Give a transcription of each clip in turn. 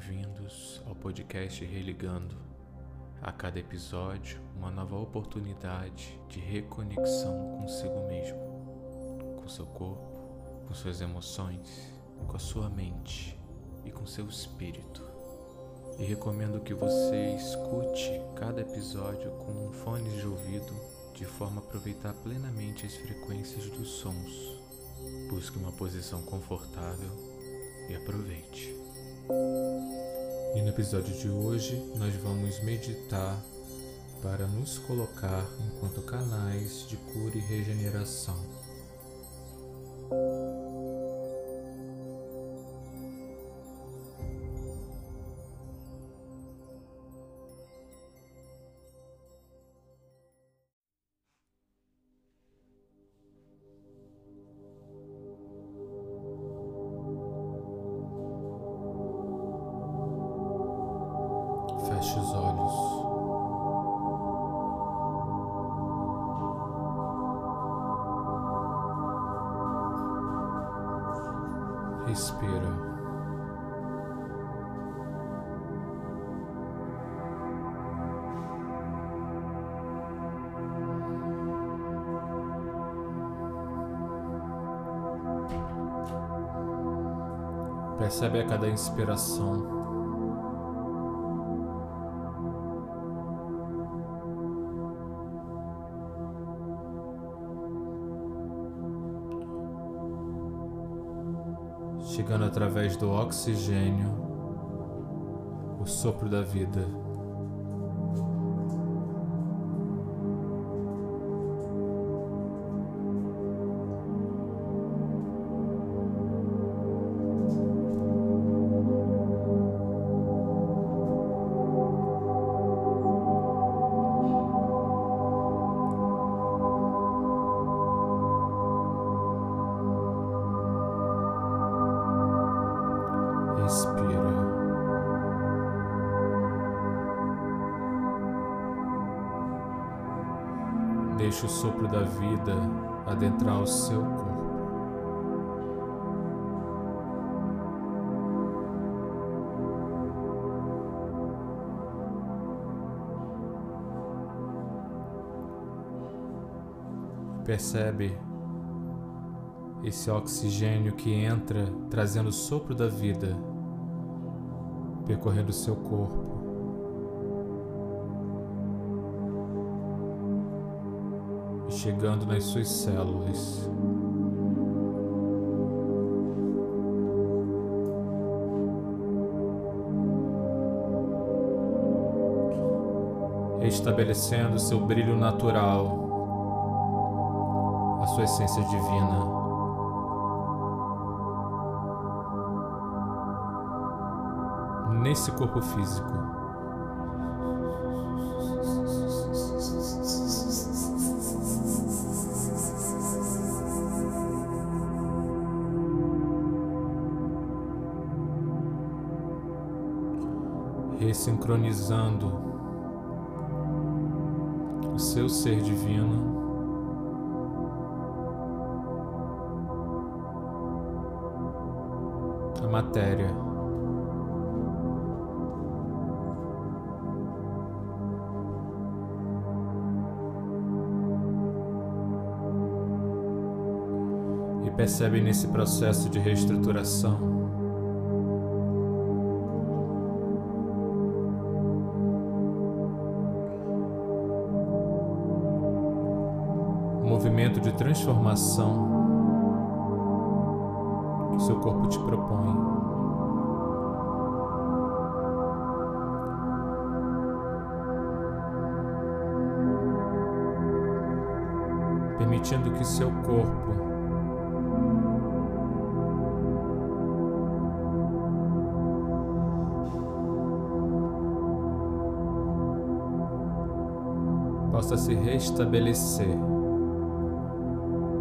bem-vindos ao podcast Religando. A cada episódio, uma nova oportunidade de reconexão consigo mesmo, com seu corpo, com suas emoções, com a sua mente e com seu espírito. E recomendo que você escute cada episódio com um fones de ouvido de forma a aproveitar plenamente as frequências dos sons. Busque uma posição confortável e aproveite. No episódio de hoje nós vamos meditar para nos colocar enquanto canais de cura e regeneração. Respira. Percebe a cada inspiração chegando através do oxigênio, o sopro da vida. Deixe o sopro da vida adentrar o seu corpo. Percebe esse oxigênio que entra trazendo o sopro da vida, percorrendo o seu corpo. Chegando nas suas células. Estabelecendo seu brilho natural, a sua essência divina. nesse corpo físico. Ressincronizando o seu ser divino. A matéria. percebe nesse processo de reestruturação transformação que o seu corpo te propõe. Permitindo que seu corpo possa se restabelecer,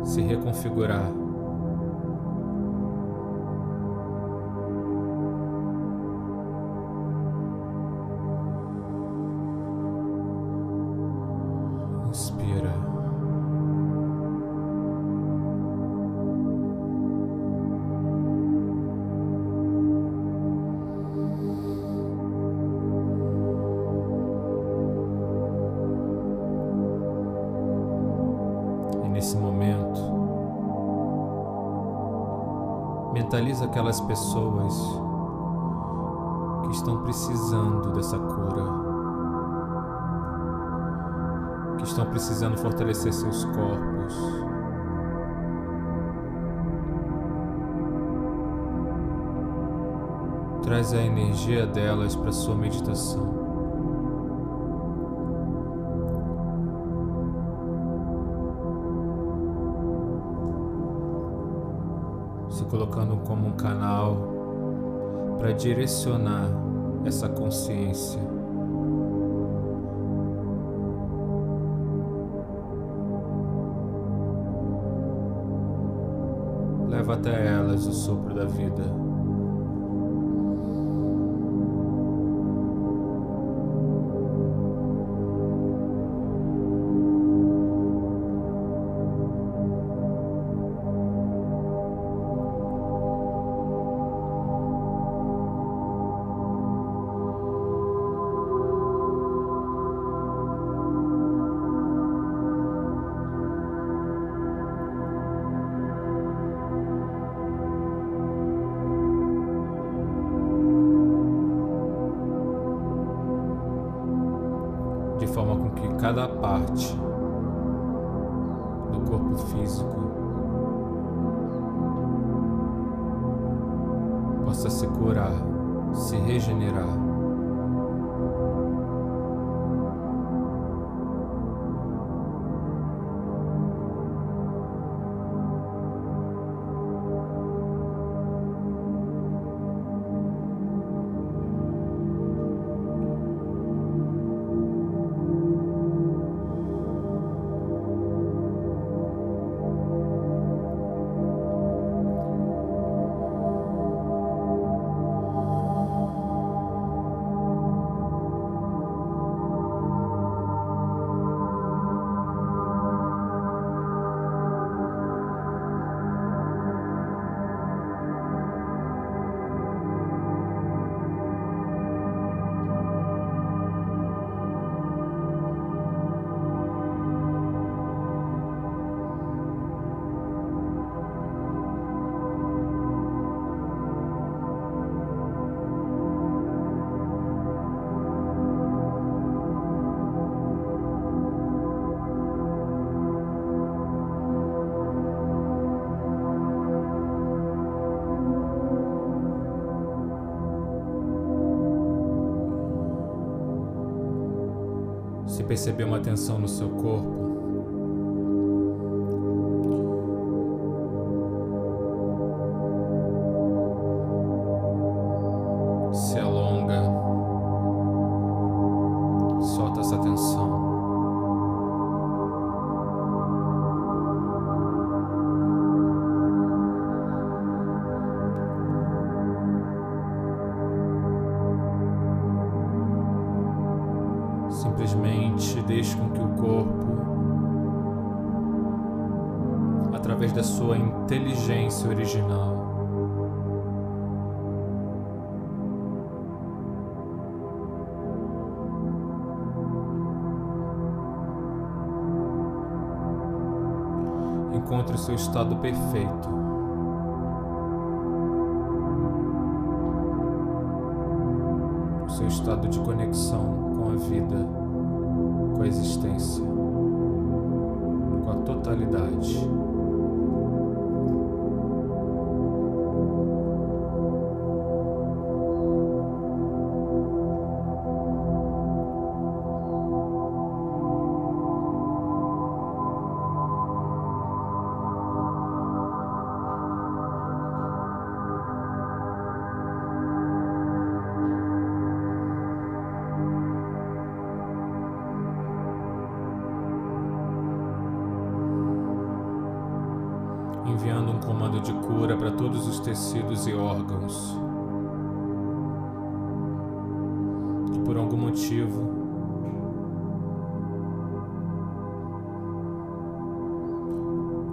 se reconfigurar. Mentaliza aquelas pessoas que estão precisando dessa cura, que estão precisando fortalecer seus corpos. Traz a energia delas para sua meditação. Colocando como um canal para direcionar essa consciência. Leva até elas o sopro da vida. Parte do corpo físico possa se curar, se regenerar. Perceber uma tensão no seu corpo. Inteligência original, encontre o seu estado perfeito. seu estado de conexão com a vida, com a existência, com a totalidade. Todos os tecidos e órgãos que por algum motivo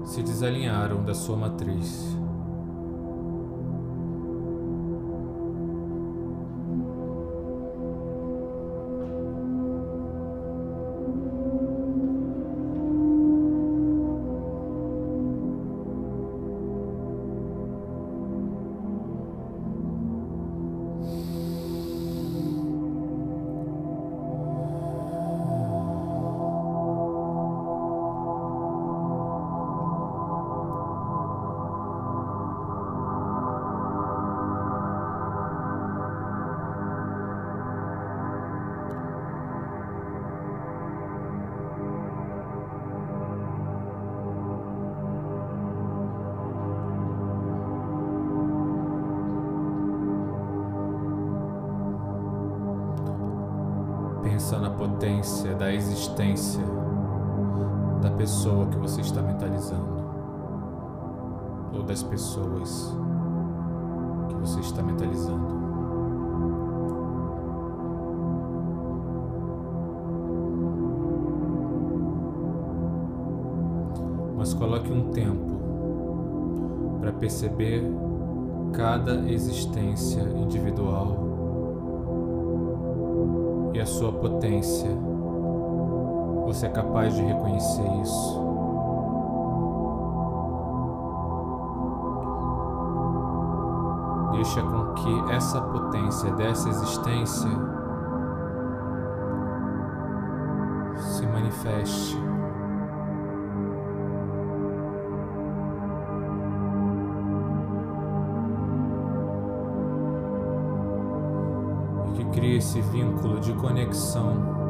se desalinharam da sua matriz. Na potência da existência da pessoa que você está mentalizando ou das pessoas que você está mentalizando. Mas coloque um tempo para perceber cada existência individual e a sua potência. Você é capaz de reconhecer isso. Deixa com que essa potência dessa existência se manifeste. Cria esse vínculo de conexão,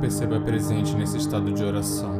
perceba presente nesse estado de oração.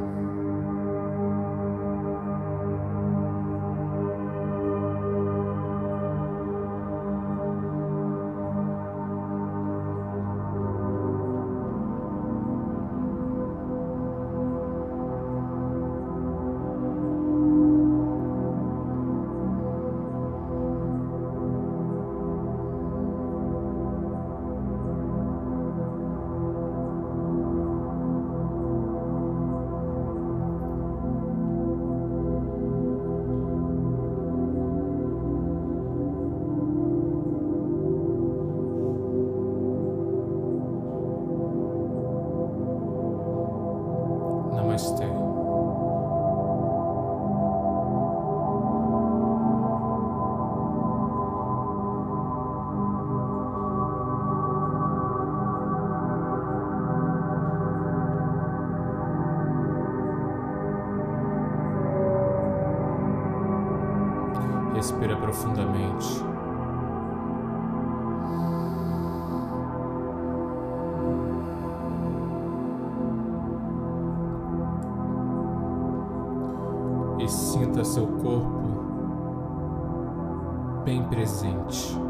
Profundamente. E sinta seu corpo bem presente.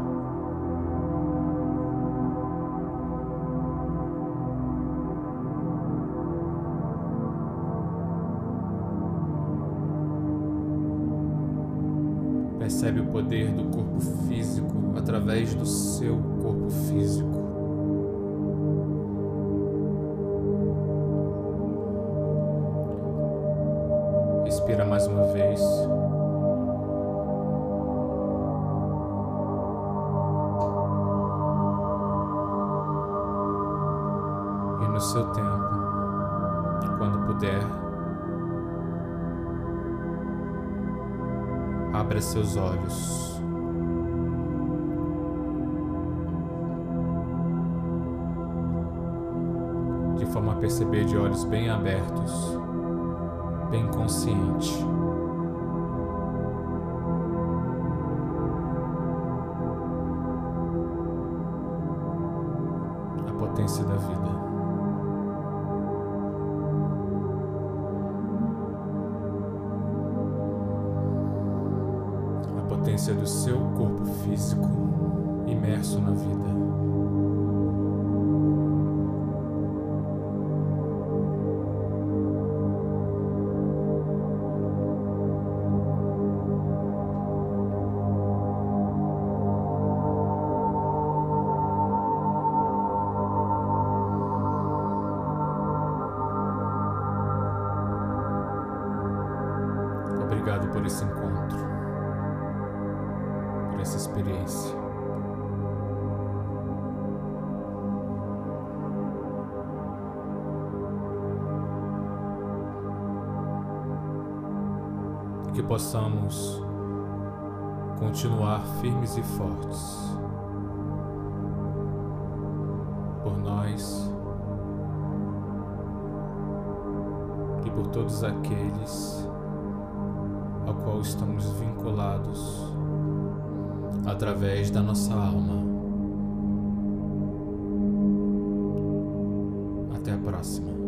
Percebe o poder do corpo físico através do seu corpo físico. Respira mais uma vez. E no seu tempo, quando puder, Abra seus olhos. De forma a perceber de olhos bem abertos, bem consciente. Potência do seu corpo físico imerso na vida. Essa experiência. Que possamos continuar firmes e fortes por nós e por todos aqueles ao qual estamos vinculados através da nossa alma. Até a próxima.